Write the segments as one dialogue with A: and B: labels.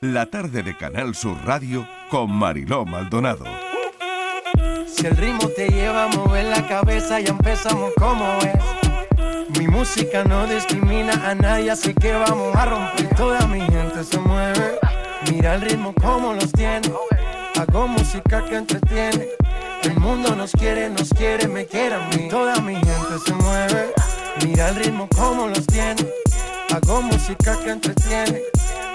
A: la tarde de Canal Sur Radio con Mariló Maldonado.
B: Si el ritmo te lleva a mover la cabeza, ya empezamos como es. Mi música no discrimina a nadie, así que vamos a romper. Toda mi gente se mueve. Mira el ritmo como los tiene. Hago música que entretiene. El mundo nos quiere, nos quiere, me quiere a mí. Toda mi gente se mueve. Mira el ritmo como los tiene. Hago música que entretiene.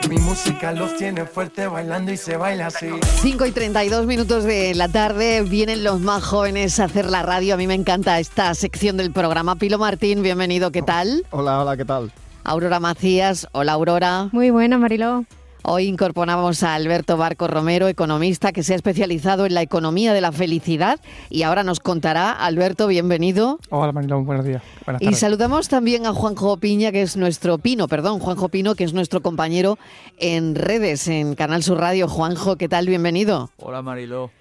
B: Mi música los tiene fuerte bailando y se baila así.
C: 5 y 32 minutos de la tarde, vienen los más jóvenes a hacer la radio. A mí me encanta esta sección del programa. Pilo Martín, bienvenido, ¿qué tal?
D: Hola, hola, ¿qué tal?
C: Aurora Macías, hola Aurora.
E: Muy buena, Mariló.
C: Hoy incorporamos a Alberto Barco Romero, economista que se ha especializado en la economía de la felicidad y ahora nos contará. Alberto, bienvenido.
D: Hola Marilón, buenos días. Buenas
C: Y
D: tardes.
C: saludamos también a Juanjo Piña, que es nuestro Pino, perdón, Juanjo Pino, que es nuestro compañero en redes, en Canal Sur Radio. Juanjo, ¿qué tal? Bienvenido.
F: Hola Mariló.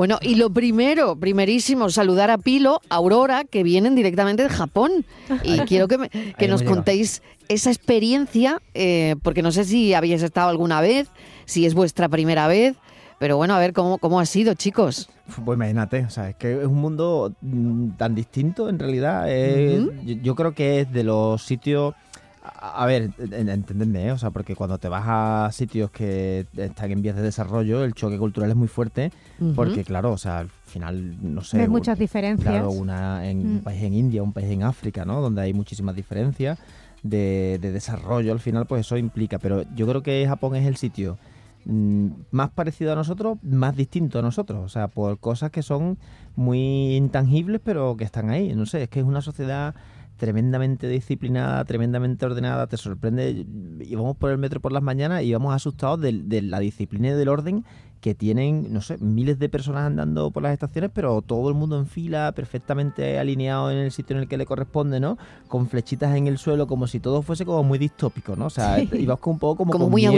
C: Bueno, y lo primero, primerísimo, saludar a Pilo, Aurora, que vienen directamente de Japón. Y quiero que, me- que nos contéis esa experiencia, eh, porque no sé si habéis estado alguna vez, si es vuestra primera vez, pero bueno, a ver cómo, cómo ha sido, chicos.
D: Pues imagínate, o sea, es que es un mundo mm, tan distinto en realidad. es- yo, yo creo que es de los sitios... A, ver, en- entendedme, ¿eh? o sea, porque cuando te vas a sitios que están en vías de desarrollo, el choque cultural es muy fuerte, porque claro, o sea, al final, no sé... Un-
E: muchas diferencias.
D: Claro, una en un
E: Mm.
D: país en India, un país en África, ¿no? Donde hay muchísimas diferencias de, de desarrollo, al final, pues eso implica. Pero yo creo que Japón es el sitio mm, más parecido a nosotros, más distinto a nosotros. O sea, por cosas que son muy intangibles, pero que están ahí. No sé, es que es una sociedad tremendamente disciplinada, tremendamente ordenada, te sorprende. Íbamos por el metro por las mañanas y íbamos asustados de, de la disciplina y del orden que tienen, no sé, miles de personas andando por las estaciones, pero todo el mundo en fila, perfectamente alineado en el sitio en el que le corresponde, ¿no? Con flechitas en el suelo, como si todo fuese como muy distópico, ¿no? O sea,
E: Sí.
D: ibas con un poco como,
C: Como
D: con
C: muy un-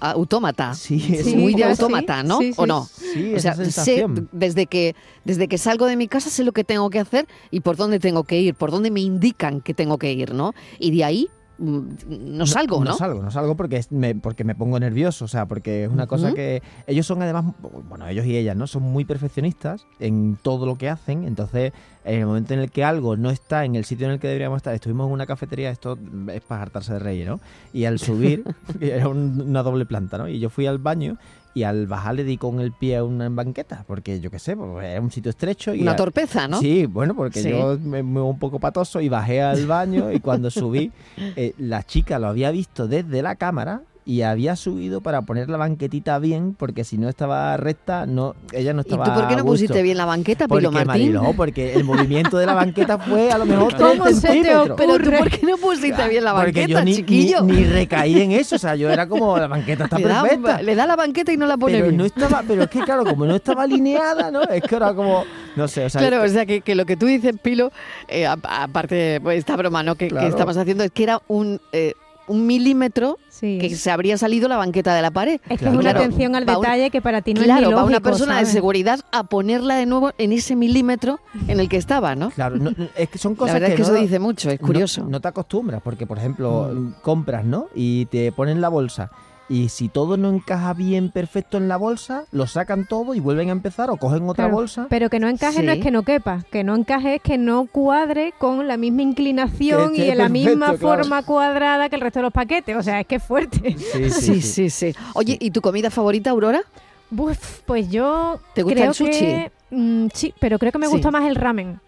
C: autómata.
D: Sí,
E: Sí,
D: es
C: muy de
E: sí.
C: autómata, ¿no?
E: Sí, sí.
C: ¿O no?
D: Sí,
C: O
D: esa
C: sea, sé, desde que, desde que salgo de mi casa sé lo que tengo que hacer y por dónde tengo que ir, por dónde me indican que tengo que ir, ¿no? Y de ahí no salgo, ¿no?
D: No salgo, no salgo porque, me, porque me pongo nervioso, o sea, porque es una cosa que ellos son además, bueno, ellos y ellas, ¿no? Son muy perfeccionistas en todo lo que hacen, entonces en el momento en el que algo no está en el sitio en el que deberíamos estar, estuvimos en una cafetería, esto es para hartarse de reír, ¿no? Y al subir, era un- una doble planta, ¿no? Y yo fui al baño y al bajar le di con el pie a una banqueta, porque yo qué sé, pues, era un sitio estrecho y...
C: Una
D: a-
C: torpeza, ¿no?
D: Sí, bueno, porque
C: Sí.
D: yo me muevo un poco patoso y bajé al baño y cuando subí, eh, la chica lo había visto desde la cámara y había subido para poner la banquetita bien, porque si no estaba recta, no, ella no
C: ¿Y
D: estaba
C: tú por qué
D: a
C: no pusiste bien la banqueta,
D: Porque,
C: Pilo Martín?
D: Mariló, porque el movimiento de la banqueta fue a lo mejor
E: ¿Cómo se te.
C: Pero tú? ¿por qué no pusiste bien la
D: Porque
C: banqueta,
D: yo ni,
C: chiquillo?
D: Ni, ni recaí en eso, o sea, yo era como, la banqueta está
C: le, da,
D: perfecta.
C: le da la banqueta y no la pone
D: Pero
C: bien.
D: no estaba, pero es que claro, como no estaba alineada, ¿no? Es que era como, no sé, o sea,
C: Claro, o sea, que, que lo que tú dices, Pilo, eh, aparte de pues, esta broma ¿no? que, que
D: Claro.
C: estamos haciendo, es que era un, eh, un milímetro
E: Sí.
C: que se habría salido la banqueta de la pared.
E: Es que
D: Claro.
E: es una
D: Claro.
E: atención al
C: un-
E: detalle que para ti no es
C: claro, va una persona de seguridad a ponerla de nuevo en ese milímetro en el que estaba, ¿no?
D: Claro, no- es que son cosas
C: La verdad es que
D: no
C: eso dice mucho, es
D: no-
C: curioso.
D: No, te acostumbras, porque por ejemplo,
C: Mm.
D: compras, ¿no? Y te ponen la bolsa. Y si todo no encaja bien perfecto en la bolsa, lo sacan todo y vuelven a empezar o cogen otra
E: Claro,
D: bolsa.
E: Pero que no encaje no es que no quepa, que no encaje es que no cuadre con la misma inclinación
D: Que
E: y en la
D: perfecto,
E: misma
D: claro.
E: forma cuadrada que el resto de los paquetes. O sea, es que es fuerte.
D: Sí,
C: Sí, sí, sí. Oye, ¿y tu comida favorita, Aurora?
E: Pues yo
C: ¿Te gusta
E: creo
C: el sushi?
E: que mm, sí, pero creo que me
C: Sí.
E: gusta más el ramen.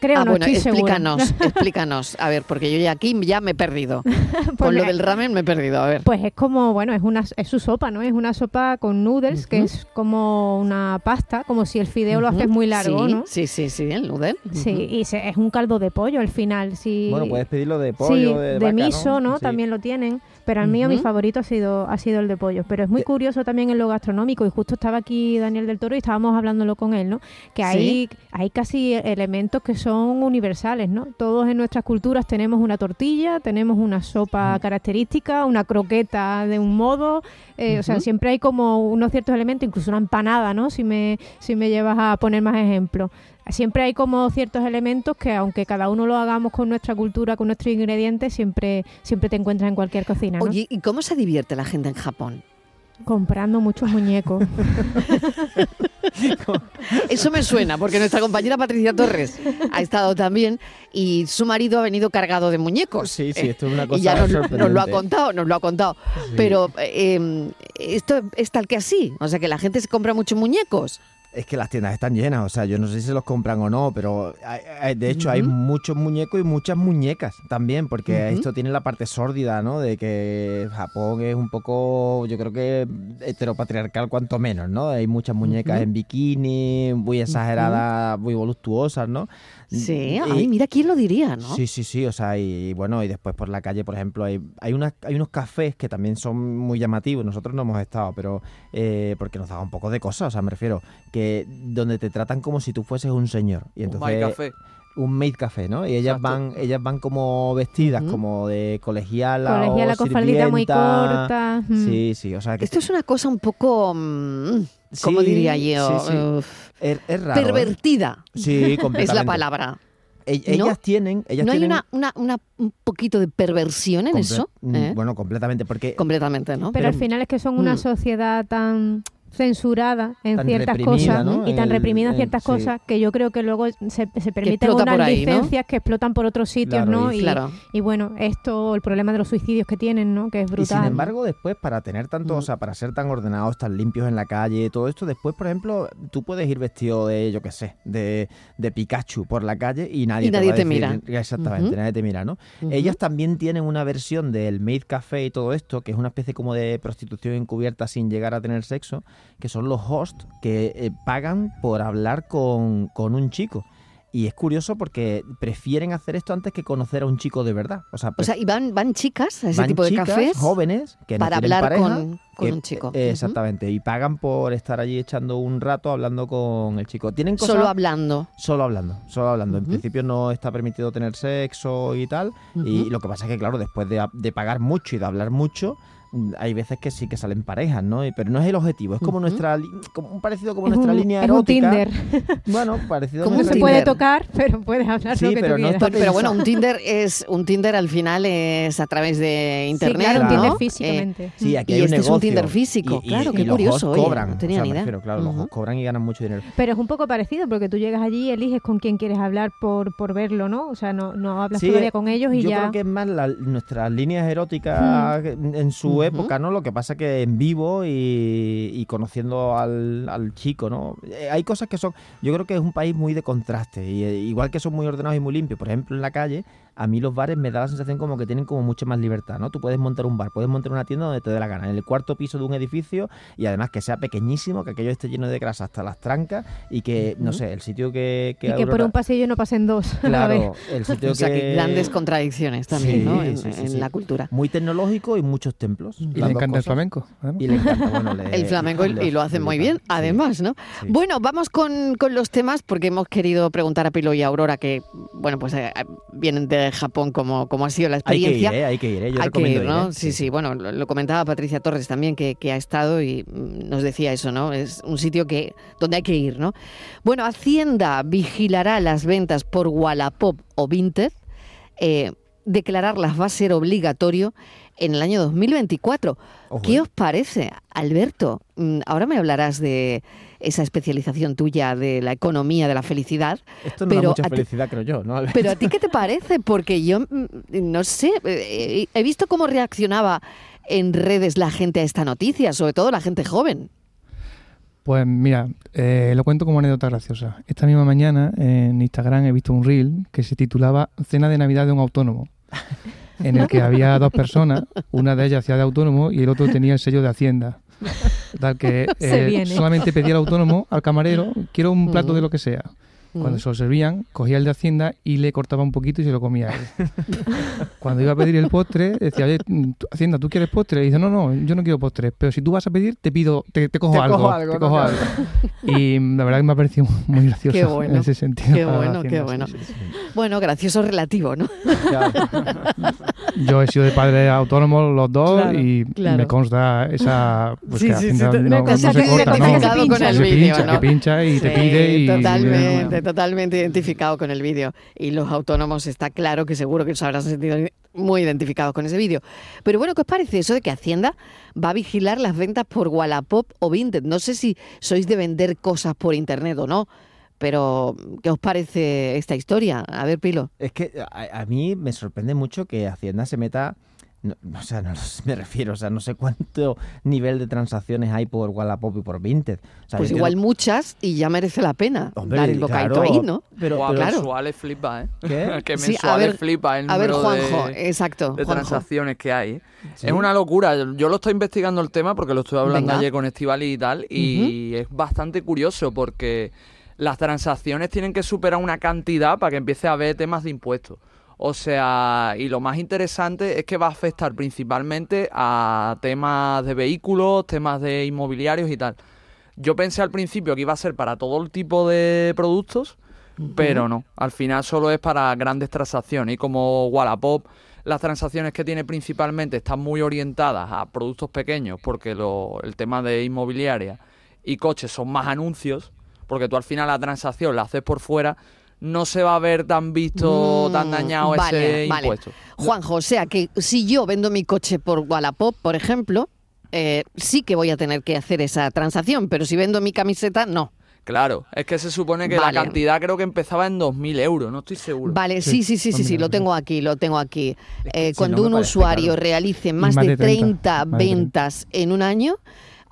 E: Creo,
C: ah,
E: no
C: bueno,
E: estoy segura.
C: explícanos, explícanos. A ver, porque yo ya aquí ya me he perdido. Con
E: Pues
C: lo
E: me-
C: del ramen me he perdido, a ver.
E: Pues es como, bueno, es una es su sopa, ¿no? Es una sopa con noodles, que es como una pasta, como si el fideo lo haces muy largo,
C: sí,
E: ¿no?
C: Sí, sí, sí, el noodle.
E: Sí, y se- es un caldo de pollo al final. Sí,
D: Bueno, puedes pedirlo de
E: sí,
D: pollo, de, vaca,
E: miso, ¿no?
D: Sí.
E: También lo tienen. Pero el mío, mi favorito ha sido, ha sido el de pollo. Pero es muy
D: Eh.
E: curioso también en lo gastronómico, y justo estaba aquí Daniel del Toro y estábamos hablándolo con él, ¿no? Que hay, hay casi elementos que son universales, ¿no? Todos en nuestras culturas tenemos una tortilla, tenemos una sopa característica, una croqueta de un modo, eh, o sea, siempre hay como unos ciertos elementos, incluso una empanada, ¿no? Si me, si me llevas a poner más ejemplos. Siempre hay como ciertos elementos que aunque cada uno lo hagamos con nuestra cultura, con nuestros ingredientes, siempre, siempre te encuentras en cualquier cocina, ¿no?
C: Oye, ¿y cómo se divierte la gente en Japón?
E: Comprando muchos muñecos.
C: Eso me suena, porque nuestra compañera Patricia Torres ha estado también y su marido ha venido cargado de muñecos.
D: Sí, sí, esto es una
C: Eh,
D: cosa
C: y ya nos, nos lo ha contado, nos lo ha contado.
D: Sí.
C: Pero eh, esto es tal que así, o sea que la gente se compra muchos muñecos.
D: Es que las tiendas están llenas, o sea, yo no sé si se los compran o no, pero hay- hay- de hecho hay muchos muñecos y muchas muñecas también, porque esto tiene la parte sórdida, ¿no? De que Japón es un poco, yo creo que heteropatriarcal cuanto menos, ¿no? Hay muchas muñecas en bikini, muy exageradas, muy voluptuosas, ¿no?
C: Sí,
D: Y-
C: ay, mira quién lo diría, ¿no?
D: Sí, sí, sí, o sea, y, bueno, y después por la calle, por ejemplo, hay, hay, unas, hay unos cafés que también son muy llamativos, nosotros no hemos estado, pero eh, porque nos da un poco de cosas, o sea, me refiero, que donde te tratan como si tú fueses un señor. Y entonces,
B: My café.
D: un maid café, ¿no? Y ellas
B: Exacto.
D: van, ellas van como vestidas,
C: Ujú.
D: como de colegiala,
E: Colegiala
D: o
E: con faldita muy corta. mm.
D: Sí, sí, o sea que
C: Esto es una cosa un poco, mm, ¿cómo
D: Sí,
C: diría yo?
D: sí, sí.
C: Uf,
D: es, es raro. ¿eh?
C: pervertida
D: Sí,
C: es
D: completamente.
C: la palabra.
D: E-
C: ¿No?
D: Ellas tienen, ellas
C: ¿No hay
D: tienen
C: una, una, una- un poquito de perversión en
D: comple-
C: eso?
D: mm,
C: ¿Eh?
D: Bueno, completamente, porque
C: Completamente, ¿no?
E: Pero al
D: Pero-
E: final es que son una
C: Mm.
E: sociedad tan censurada en
D: Tan
E: ciertas cosas
D: ¿no?
E: y tan
D: El-
E: reprimida en
D: el-
E: ciertas
D: sí.
E: cosas que yo creo que luego se, se permiten unas
C: ahí, ¿no?
E: licencias que explotan por otros sitios,
D: Claro,
E: ¿no?
D: y-
E: Y,
C: Claro.
E: y bueno, esto, el problema de los suicidios que tienen, ¿no? Que es
D: Y
E: brutal.
D: sin embargo, después, para tener tanto, o sea, para ser tan ordenados, tan limpios en la calle, todo esto, después, por ejemplo, tú puedes ir vestido de, yo qué sé, de, de Pikachu por la calle y nadie,
C: Y nadie te
D: decir-
C: mira.
D: Exactamente, nadie te mira, ¿no? Ellas también tienen una versión del Maid Café y todo esto, que es una especie como de prostitución encubierta sin llegar a tener sexo, que son los hosts que eh, pagan por hablar con, con un chico. Y es curioso porque prefieren hacer esto antes que conocer a un chico de verdad. O sea,
C: O sea, y van, van chicas a ese
D: van
C: tipo de
D: chicas
C: cafés
D: jóvenes que
C: para hablar
D: pareja,
C: con, con
D: que-
C: un chico.
D: eh, exactamente, y pagan por estar allí echando un rato hablando con el chico. Tienen cosas
C: Solo hablando.
D: solo hablando, solo hablando. En principio no está permitido tener sexo y tal. Y lo que pasa es que, claro, después de, de pagar mucho y de hablar mucho, hay veces que sí que salen parejas, ¿no? Y- Pero no es el objetivo, es como
C: Ujú.
D: nuestra li- como un parecido como
E: es
D: nuestra
E: un,
D: línea
E: es un
D: erótica.
E: Tinder.
D: Bueno, parecido
C: Como un
E: se puede tocar, pero puedes hablar
D: Sí,
E: lo que
D: pero
E: tú
D: no
E: quieras.
C: Pero bueno, un Tinder es un Tinder al final es a través de
E: Sí,
C: internet,
E: claro, un
C: ¿no?
E: Tinder
C: Eh,
E: físicamente.
D: Sí,
E: Mm.
D: aquí
C: Y
D: hay un
C: este es un. Tinder físico, claro, qué
D: los
C: curioso, oye,
D: cobran,
C: no tenía
D: o sea,
C: ni
D: me
C: idea.
D: refiero, claro, los cobran y ganan mucho dinero.
E: Pero es un poco parecido porque tú llegas allí y eliges con quién quieres hablar por, por verlo, ¿no? O sea, no, no hablas
D: Sí,
E: todavía con ellos y
D: Yo
E: ya...
D: creo que es más la- nuestras líneas eróticas en en su Época, ¿no? Lo que pasa que en vivo y, y conociendo al, al chico, ¿no? Eh, hay cosas que son... Yo creo que es un país muy de contraste. Y, eh, igual que son muy ordenados y muy limpios, por ejemplo, en la calle, a mí los bares me da la sensación como que tienen como mucha más libertad, ¿no? Tú puedes montar un bar, puedes montar una tienda donde te dé la gana, en el cuarto piso de un edificio y además que sea pequeñísimo, que aquello esté lleno de grasa hasta las trancas y que, no sé, el sitio que...
E: y que por
D: Aurora-
E: un pasillo no pasen dos. a la vez.
D: Claro, el sitio
C: O sea, que
D: que-
C: grandes contradicciones también,
D: Sí,
C: ¿no? En,
D: sí, sí,
C: en
D: sí.
C: la cultura.
D: Muy tecnológico y muchos templos.
F: Y le encanta el flamenco. además.
D: Y le encanta, bueno, le-
C: El flamenco y, lo hace
D: le
C: muy bien,
D: sí,
C: además, ¿no?
D: sí.
C: Bueno, vamos con, con los temas porque hemos querido preguntar a Pilo y a Aurora que, bueno, pues eh, vienen de Japón, como, como ha sido la
D: Hay que ir,
C: experiencia.
D: ¿eh? Hay que ir, ¿eh? Yo
C: Hay que ir, ¿no?
D: ¿eh?
C: Sí, sí, bueno, lo, lo comentaba Patricia Torres también, que, que ha estado y mm, nos decía eso, ¿no? Es un sitio que donde hay que ir, ¿no? Bueno, Hacienda vigilará las ventas por Wallapop o Vinted. Eh, declararlas va a ser obligatorio en el año 2024.
D: Ojo,
C: ¿Qué os parece, Alberto? Mm, Ahora me hablarás de esa especialización tuya de la economía de la felicidad,
D: Esto no
C: pero
D: da mucha
C: ti-
D: felicidad, creo yo, ¿no?
C: Pero a ti qué te parece? Porque yo mm, no sé, eh, he visto cómo reaccionaba en redes la gente a esta noticia, sobre todo la gente joven.
F: Pues mira, eh, lo cuento como anécdota graciosa. Esta misma mañana en Instagram he visto un reel que se titulaba Cena de Navidad de un autónomo, en el que había dos personas, una de ellas hacía de autónomo y el otro tenía el sello de Hacienda. Tal que eh, solamente pedía al autónomo, al camarero, quiero un plato de lo que sea. Cuando
C: Mm.
F: se lo servían, cogía el de Hacienda y le cortaba un poquito y se lo comía él. Cuando iba a pedir el postre, decía, oye, tú- Hacienda, ¿tú quieres postre? Y dice, no, no, yo no quiero postre. Pero si tú vas a pedir, te pido, te, te cojo
D: Te
F: algo.
D: cojo algo,
F: te
D: ¿no?
F: cojo
D: Claro.
F: algo. Y la verdad que me ha parecido muy gracioso
C: Qué bueno,
F: en ese sentido.
C: qué bueno,
F: Hacienda,
C: qué
F: sí,
C: bueno.
F: sí, sí.
C: Bueno, gracioso relativo, ¿no?
D: Claro.
F: Yo he sido de padre autónomo los dos
C: Claro,
F: y
C: claro.
F: me consta esa... Pues
C: Sí,
F: que
C: sí, sí,
F: Hacienda
C: te-
F: no, no se corta, ¿no?
C: con el
F: Se pincha,
C: ¿no?
F: que pincha y te
C: Sí,
F: pide y...
C: Totalmente, totalmente identificado con el vídeo. Y los autónomos está claro que seguro que os habrán sentido muy identificados con ese vídeo. Pero bueno, ¿qué os parece eso de que Hacienda va a vigilar las ventas por Wallapop o Vinted? No sé si sois de vender cosas por internet o no, pero ¿qué os parece esta historia? A ver, Pilo.
D: Es que a, a mí me sorprende mucho que Hacienda se meta. No- o sea, no sé, me refiero, o sea, no sé cuánto nivel de transacciones hay por Wallapop y por Vinted. O sea,
C: Pues igual muchas y ya merece la pena
D: Hombre,
C: dar el bocadito
D: claro,
C: ahí, ¿no?
D: Pero,
G: Guau,
D: pero-
C: claro.
G: mensuales flipa, ¿eh?
D: ¿Qué?
G: que
C: Sí, a
G: mensuales
C: ver-
G: flipa el
C: A ver, Juanjo,
G: de,
C: exacto.
G: de
C: Juanjo.
G: transacciones que hay.
D: Sí.
G: Es una locura. Yo lo estoy investigando el tema porque lo estuve hablando
C: Venga.
G: ayer con Estivali y tal. Y es bastante curioso porque las transacciones tienen que superar una cantidad para que empiece a haber temas de impuestos. O sea, y lo más interesante es que va a afectar principalmente a temas de vehículos, temas de inmobiliarios y tal. Yo pensé al principio que iba a ser para todo el tipo de productos, pero no. Al final solo es para grandes transacciones. Y como Wallapop, las transacciones que tiene principalmente están muy orientadas a productos pequeños, porque lo- el tema de inmobiliaria y coches son más anuncios, porque tú al final la transacción la haces por fuera, no se va a ver tan visto, tan
C: Mm,
G: dañado
C: vale,
G: ese
C: vale.
G: impuesto.
C: Juanjo, o sea que si yo vendo mi coche por Wallapop, por ejemplo, eh, sí que voy a tener que hacer esa transacción, pero si vendo mi camiseta, no.
G: Claro, es que se supone que
C: Vale.
G: la cantidad creo que empezaba en 2.000 euros, no estoy seguro.
C: Vale, sí, sí, sí, sí, sí, lo tengo aquí, lo tengo aquí. Eh,
D: si
C: cuando
D: no
C: un usuario realice más,
F: más
C: de
F: de
C: 30,
F: 30, más de 30.
C: ventas en un año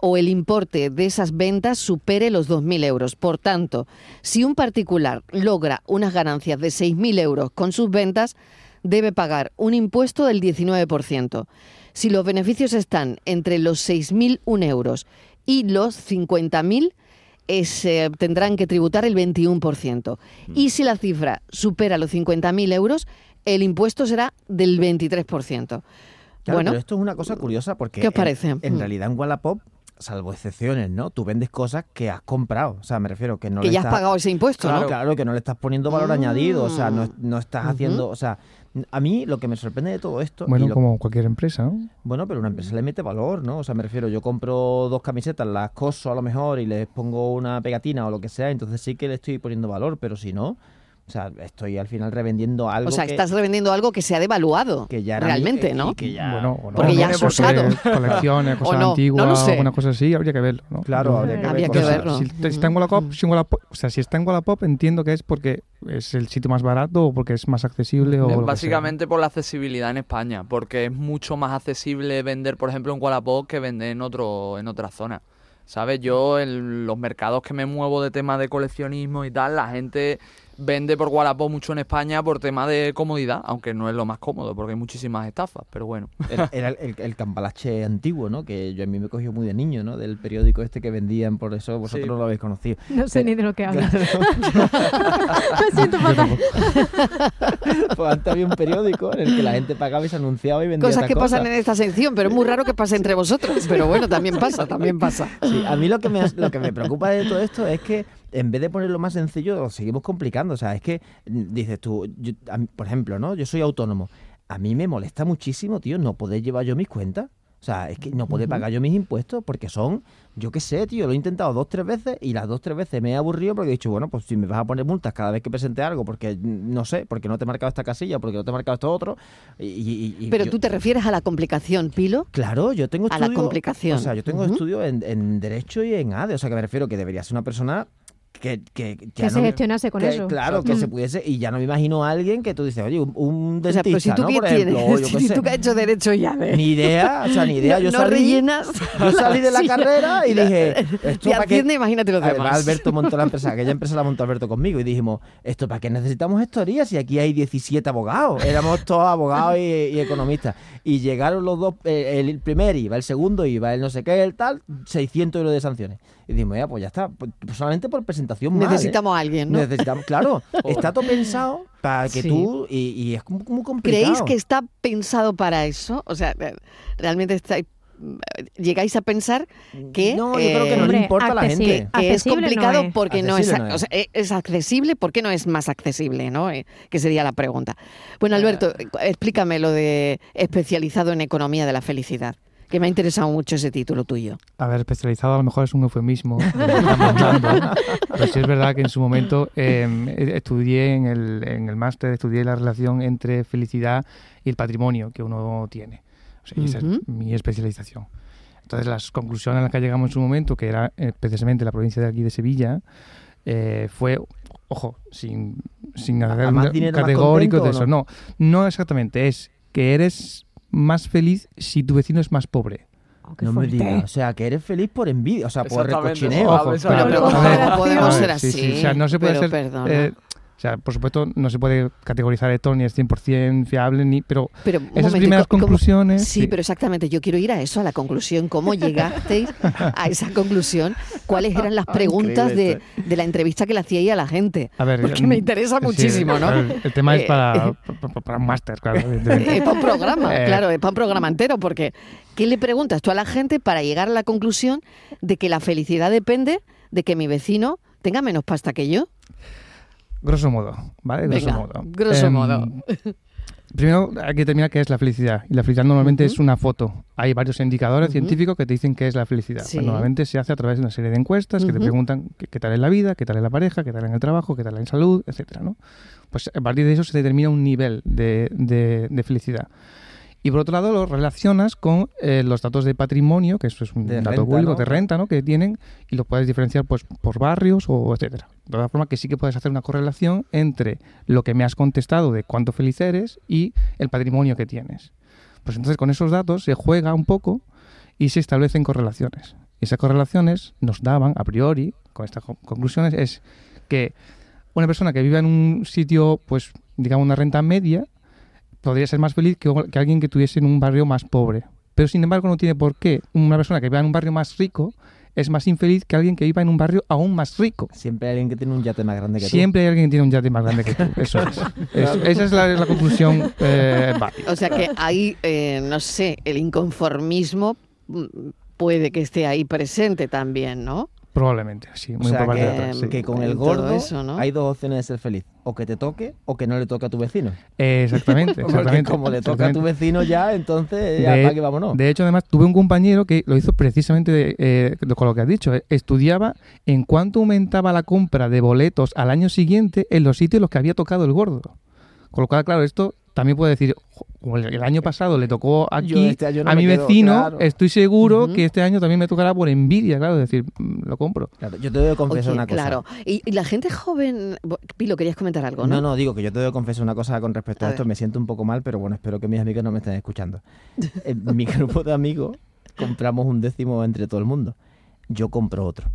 C: o el importe de esas ventas supere los 2.000 euros. Por tanto, si un particular logra unas ganancias de 6.000 euros con sus ventas, debe pagar un impuesto del 19%. Si los beneficios están entre los 6.001 euros y los 50.000, es, eh, tendrán que tributar el 21%. Y si la cifra supera los 50.000 euros, el impuesto será del 23%.
D: Claro,
C: bueno,
D: pero esto es una cosa curiosa porque
C: ¿Qué os
D: en-
C: parece?
D: En,
C: Mm.
D: realidad en Wallapop, salvo excepciones, ¿no? Tú vendes cosas que has comprado. O sea, me refiero que no
C: que
D: le
C: ya has pagado ese impuesto,
D: Claro,
C: ¿no?
D: claro, que no le estás poniendo valor
C: Mm.
D: añadido, o sea, no, no estás haciendo, o sea, a mí lo que me sorprende de todo esto,
F: Bueno,
D: lo-
F: como cualquier empresa, ¿no?
D: bueno, pero una empresa le mete valor, ¿no? O sea, me refiero, yo compro dos camisetas, las coso a lo mejor y les pongo una pegatina o lo que sea, entonces sí que le estoy poniendo valor, pero si no, o sea, estoy al final revendiendo algo
C: O sea,
D: que,
C: estás revendiendo algo que se ha devaluado.
D: que ya
C: realmente, ¿no?
D: que ya-
F: Bueno, o no,
C: Porque ya
F: ¿no?
C: has usado.
F: colecciones, cosas
C: no, no
F: antiguas,
C: sé.
F: alguna cosa así, habría que verlo, ¿no?
D: Claro, habría que
C: Habría
D: ver
C: que verlo.
F: Si te- está en Wallapop, si en Wallapop- o sea, si está en Wallapop, entiendo que es porque es el sitio más barato o porque es más accesible o.
G: Básicamente por la accesibilidad en España, porque es mucho más accesible vender, por ejemplo, en Wallapop que vender en otro en otra zona. ¿Sabes? Yo en los mercados que me muevo de temas de coleccionismo y tal, la gente vende por Wallapop mucho en España por tema de comodidad, aunque no es lo más cómodo, porque hay muchísimas estafas, pero bueno.
D: Era, era el, el, el cambalache antiguo, ¿no? Que yo a mí me cogió muy de niño, ¿no? Del periódico este que vendían, por eso vosotros
G: Sí.
D: no lo habéis conocido.
E: No sé
D: Pero-
E: ni de lo que hablas. Me siento fatal.
D: Pues antes había un periódico en el que la gente pagaba y se anunciaba y vendía
C: Cosas que pasan en esta sección, pero es muy raro que pase entre vosotros. Pero bueno, también pasa, también pasa.
D: Sí, a mí lo que, me, lo que me preocupa de todo esto es que en vez de ponerlo más sencillo, lo seguimos complicando. O sea, es que mm, dices tú, yo- mí, por ejemplo, ¿no? Yo soy autónomo. A mí me molesta muchísimo, tío, no poder llevar yo mis cuentas. O sea, es que no poder pagar yo mis impuestos porque son, yo qué sé, tío, lo he intentado dos, tres veces y las dos, tres veces me he aburrido porque he dicho, bueno, pues si me vas a poner multas cada vez que presente algo porque, mm, no sé, porque no te he marcado esta casilla, porque no te he marcado esto otro. Y, y- y
C: Pero
D: yo-
C: tú te refieres a la complicación, Pilo.
D: Claro, yo tengo
C: A la
D: estudio.
C: complicación.
D: O sea, yo tengo
C: Ujú.
D: estudio en, en Derecho y en ADE. O sea, que me refiero que debería ser una persona que. Que,
E: Que se
D: no-
E: gestionase con
D: que,
E: eso.
D: Claro, que
E: Mm.
D: se pudiese. Y ya no me imagino a alguien que tú dices, oye, un, un
C: O sea,
D: dentista,
C: pero si tú
D: ¿no?
C: qué
D: Por ejemplo,
C: tienes,
D: yo
C: si
D: sé.
C: tú que has hecho derecho ya de...
D: Ni idea, o sea, ni idea.
C: no,
D: yo salí,
C: rellenas.
D: yo salí de la
C: Sí.
D: carrera y dije, esto para qué.
C: Imagínate
D: Además,
C: demás.
D: Alberto montó la empresa, aquella empresa la montó Alberto conmigo y dijimos, ¿esto para qué necesitamos gestorías si aquí hay 17 abogados? Éramos todos abogados y, y economistas. Y llegaron los dos, eh, el primer IVA, el segundo IVA, el no sé qué, el tal, 600 euros de sanciones. Y dijimos, ya, pues ya está, pues, solamente por presentación mal, ¿eh?
C: Necesitamos a alguien, ¿no?
D: Necesitamos, claro, está todo pensado para que
C: Sí.
D: tú, y, y es como, como complicado.
C: ¿Creéis que está pensado para eso? O sea, eh, ¿realmente estáis llegáis a pensar que,
D: No, yo creo que no
C: eh,
D: le importa a la gente.
C: que es
E: no
C: complicado
E: es.
C: porque no es, o sea, eh, es accesible, ¿por qué no es más accesible? ¿no? Eh, que sería la pregunta. Bueno, Alberto, eh, explícame lo de especializado en economía de la felicidad, que me ha interesado mucho ese título tuyo.
F: A ver, especializado a lo mejor es un eufemismo. pero sí es verdad que en su momento eh, estudié en el, en el máster, estudié la relación entre felicidad y el patrimonio que uno tiene. O sea, y esa
C: Ujú.
F: es mi especialización. Entonces, las conclusiones a las que llegamos en su momento, que era eh, precisamente la provincia de aquí de Sevilla, eh, fue, ojo, sin, sin hacer
D: dinero, más
F: categórico de
D: contento,
F: eso.
D: ¿o
F: No, no exactamente. Es que eres más feliz si tu vecino es más pobre.
E: Oh,
D: No me
E: fuerte.
D: digas, o sea, que eres feliz por envidia, o sea, por recochineo.
G: Ojo, Pero-
C: Pero,
G: pero-
C: ¿cómo
E: a ver,
C: podemos ser así?
F: sí, sí, o sea, no se puede
C: Pero
F: ser,
C: perdona.
F: eh, o sea, por supuesto, no se puede categorizar esto ni es 100% fiable, ni, pero esas
C: momento,
F: primeras
C: ¿cómo-
F: conclusiones...
C: Sí, pero exactamente, yo quiero ir a eso, a la conclusión. ¿Cómo llegasteis a esa conclusión? ¿Cuáles eran las preguntas de, de la entrevista que le hacíais a la gente?
F: A ver,
C: Porque me interesa
F: sí,
C: muchísimo, ¿no?
F: El, el tema
C: Eh,
F: es para, para, para un máster, claro.
C: Es para un programa,
F: Eh.
C: claro, es para un programa entero, porque ¿qué le preguntas tú a la gente para llegar a la conclusión de que la felicidad depende de que mi vecino tenga menos pasta que yo?
F: Grosso modo, ¿vale? Grosso
C: Venga,
F: modo.
C: grosso
F: Em,
C: modo.
F: Primero hay que determinar qué es la felicidad. Y la felicidad normalmente
C: Ujú.
F: es una foto. Hay varios indicadores
C: Ujú.
F: científicos que te dicen qué es la felicidad.
C: Sí.
F: Pues normalmente se hace a través de una serie de encuestas que te preguntan qué, qué tal es la vida, qué tal es la pareja, qué tal en el trabajo, qué tal en salud, etcétera, ¿no? Pues a partir de eso se determina un nivel de, de- de felicidad. Y por otro lado lo relacionas con eh, los datos de patrimonio, que eso es un
D: De
F: dato
D: renta,
F: público
D: ¿no?
F: de renta, ¿no? Que tienen y lo puedes diferenciar pues por barrios o etcétera. De todas formas que sí que puedes hacer una correlación entre lo que me has contestado de cuánto feliz eres y el patrimonio que tienes. Pues entonces con esos datos se juega un poco y se establecen correlaciones. Y esas correlaciones nos daban a priori, con estas co- conclusiones, es que una persona que vive en un sitio, pues digamos una renta media, podría ser más feliz que, que alguien que tuviese en un barrio más pobre. Pero sin embargo no tiene por qué una persona que viva en un barrio más rico es más infeliz que alguien que viva en un barrio aún más rico.
D: Siempre hay alguien que tiene un yate más grande que tú.
F: Siempre hay alguien que tiene un yate más grande que tú. Eso es. Es- esa es la, la conclusión eh.
C: O sea que ahí, eh, no sé, el inconformismo mm, puede que esté ahí presente también, ¿no?
F: Probablemente, sí, muy
D: o sea,
F: probablemente.
D: que,
F: sí.
D: que con el gordo
C: eso, ¿no?
D: hay dos opciones de ser feliz. O que te toque o que no le toque a tu vecino.
F: Eh, exactamente,
D: Porque
F: exactamente.
D: como le toca a tu vecino ya, entonces ya
F: De-
D: que vámonos.
F: De hecho, además, tuve un compañero que lo hizo precisamente de- eh, con lo que has dicho. eh, Estudiaba en cuánto aumentaba la compra de boletos al año siguiente en los sitios en los que había tocado el gordo. Con lo cual, claro, esto también puede decir, "Jo, como el, el año pasado le tocó aquí
D: este no
F: a mi
D: quedo,
F: vecino,
D: claro.
F: estoy seguro que este año también me tocará por envidia, claro, es decir, mm, lo compro.
D: Claro, yo te debo confesar
C: Oye,
D: una cosa.
C: claro. Y, y la gente joven... Pilo, querías comentar algo,
D: No,
C: ¿no?
D: no, digo que yo te debo confesar una cosa con respecto a,
C: A
D: esto.
C: ver.
D: Me siento un poco mal, pero bueno, espero que mis amigos no me estén escuchando. En mi grupo de amigos compramos un décimo entre todo el mundo. Yo compro otro.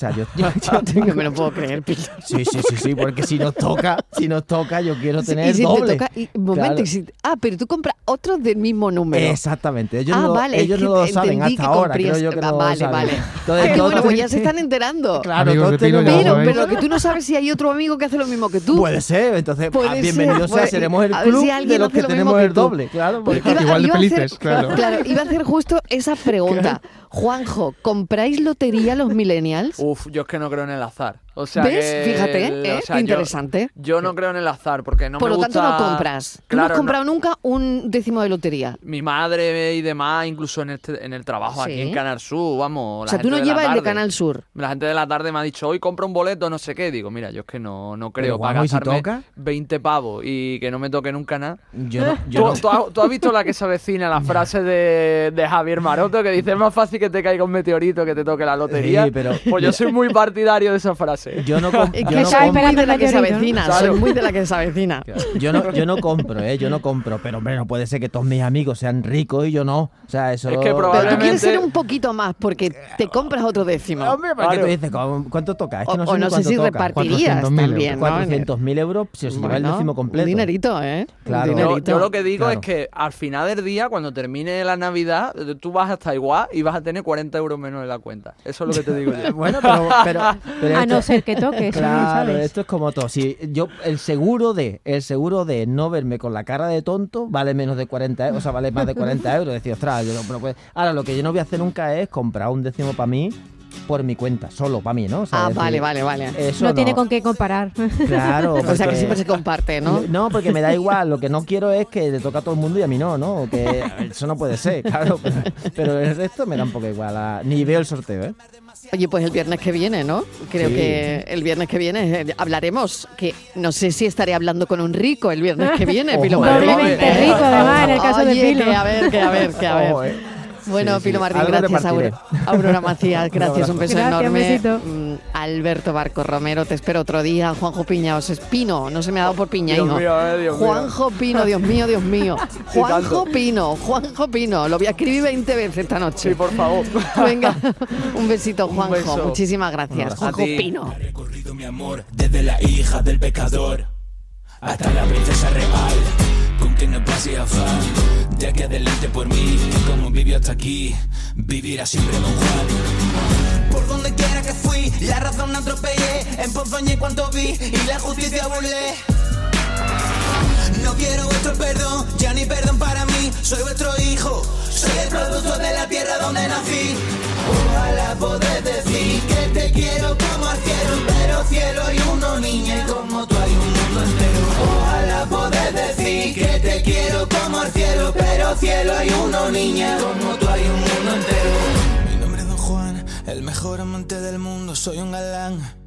D: O sea, yo, yo, yo tengo-
C: No me lo puedo creer, Pilo.
D: Sí, sí, sí, sí, porque si nos toca, si nos toca, yo quiero tener
C: y si
D: doble.
C: te toca... y- un momento,
D: Claro.
C: y si- ah, pero tú compras otros del mismo número.
D: Exactamente, ellos
C: Ah,
D: no,
C: vale,
D: ellos
C: es
D: no lo saben hasta ahora, creo yo que
C: Ah,
D: no
C: vale,
D: lo saben.
C: vale.
D: Entonces,
C: bueno, pues ya se están enterando.
D: Claro,
F: Amigos lo
C: Pero, pero que tú no sabes si hay otro amigo que hace lo mismo que tú.
D: Puede ser, entonces
C: Puede
D: ah,
C: ser,
D: bienvenido sea,
C: puede-
D: seremos el
C: a ver si
D: club
C: alguien
D: de los que
C: lo
D: tenemos
C: que
D: el doble, claro.
C: Porque
F: Igual de felices, claro.
C: Claro, iba a hacer justo esa pregunta. Juanjo, ¿compráis lotería los millennials?
G: Uf, yo es que no creo en el azar. O sea
C: ¿Ves?
G: que-
C: Fíjate,
G: el-
C: ¿eh?
G: o sea,
C: Qué
G: yo-
C: interesante.
G: Yo, no creo en el azar porque no
C: Por
G: me
C: lo tanto,
G: gusta...
C: no compras. No has
G: no.
C: comprado nunca un décimo de lotería.
G: Mi madre y demás, incluso en, este, en el trabajo aquí en Canal Sur, vamos.
C: O
G: la
C: sea, tú no llevas el de. Canal Sur.
G: La gente de la tarde me ha dicho, hoy compra un boleto, no sé qué. Digo, mira, yo es que no, no creo
D: Pero,
G: para
D: Juanjo, ¿y si
G: gastarme
D: toca?
G: 20 pavos y que no me toque nunca nada.
D: Yo no, yo
G: ¿Tú,
D: no-
G: tú has, tú has visto la que se avecina, la frase de, de Javier Maroto, que dice, es más fácil que te caiga un meteorito que te toque la lotería?
D: Sí, pero-
G: Pues yo soy muy partidario de esa frase.
D: Yo no, com-
C: Es
D: yo
C: que
D: no
C: soy
E: estaba
D: compro-
C: muy de la que se avecina.
G: Claro.
C: Soy muy de la que se avecina.
D: Yo no, yo no compro, ¿eh? Yo no compro. Pero, hombre, no puede ser que todos mis amigos sean ricos y yo no. O sea, eso...
G: Es que
C: Pero tú
G: probablemente-
C: quieres ser un poquito más porque te compras otro décimo.
D: Hombre, ¿para qué
G: Claro.
D: tú dices? ¿Cu- ¿Cuánto toca? Es que
C: O,
D: no
C: o no sé si
D: toca.
C: repartirías
F: 400.000
C: también, ¿no?
D: 400.000 euros si os lleva el décimo completo.
C: Un dinerito, ¿eh?
D: Claro.
G: Yo,
C: dinerito.
G: yo lo que digo
D: Claro.
G: es que al final del día, cuando termine la Navidad, tú vas hasta igual y vas a tener 40 euros menos en la cuenta. Eso es lo que te digo yo.
D: Bueno, pero... pero, pero
E: A
D: esto-
E: no ser que toque, sí,
D: Claro,
E: ¿sabes?
D: esto es como todo. Si yo, el seguro de, el seguro de no verme con la cara de tonto vale menos de 40 euros, o sea, vale más de 40 euros. Decir, ostras, yo no, pero pues- ahora lo que yo no voy a hacer nunca es comprar un décimo para mí por mi cuenta, solo para mí, ¿no? O sea,
C: Ah, vale, vale, vale.
D: Eso
E: No tiene con qué comparar.
D: Claro.
C: O sea que siempre se comparte, ¿no?
D: No, porque me da igual. Lo que no quiero es que le toque a todo el mundo y a mí no, ¿no? Que eso no puede ser, claro. Pero, pero el resto me da un poco igual. a- ni veo el sorteo, ¿eh?
C: Oye, pues el viernes que viene, ¿no? Creo
D: Sí.
C: que el viernes que viene eh, hablaremos, que no sé si estaré hablando con un rico el viernes que viene,
D: Ojo,
C: Pilo
D: eh.
C: Martín.
E: Doblemente rico, además, en el caso de
C: Oye,
E: Pilo.
C: que a ver, que a ver, que a ver.
D: Ojo, eh.
C: Bueno,
D: Sí.
C: Pilo Martín, gracias. Aurora, Aurora Macías, gracias. Un beso
E: Gracias,
C: enorme.
E: besito.
C: Mm, Alberto Barco Romero, te espero otro día. Juanjo Piña, os espino. No se me ha dado por piña,
G: Dios
C: hijo.
G: mío, eh, Dios mío.
C: Juanjo Pino, Dios mío, Dios mío. Juanjo. Pino, Juanjo Pino. Lo voy a escribir 20 veces esta noche.
G: Sí, por favor.
C: Venga, un besito, Juanjo.
G: beso.
C: Muchísimas gracias. Juanjo. Pino.
H: recorrido mi amor desde la hija del pecador hasta la princesa real de aquí adelante por mí. Como vivió hasta aquí vivirá siempre don Juan. Por donde quiera que fui la razón atropellé. En pos cuanto vi y la justicia burlé. No quiero vuestro perdón, ya ni perdón para mí. Soy vuestro hijo, soy el producto de la tierra donde nací. Ojalá poder decir que te quiero como al cielo, pero cielo hay uno, niña, y como tú hay un Ojalá poder decir que te quiero como al cielo, pero cielo hay uno, niña, como tú hay un mundo entero. Mi nombre es Don Juan, el mejor amante del mundo, soy un galán.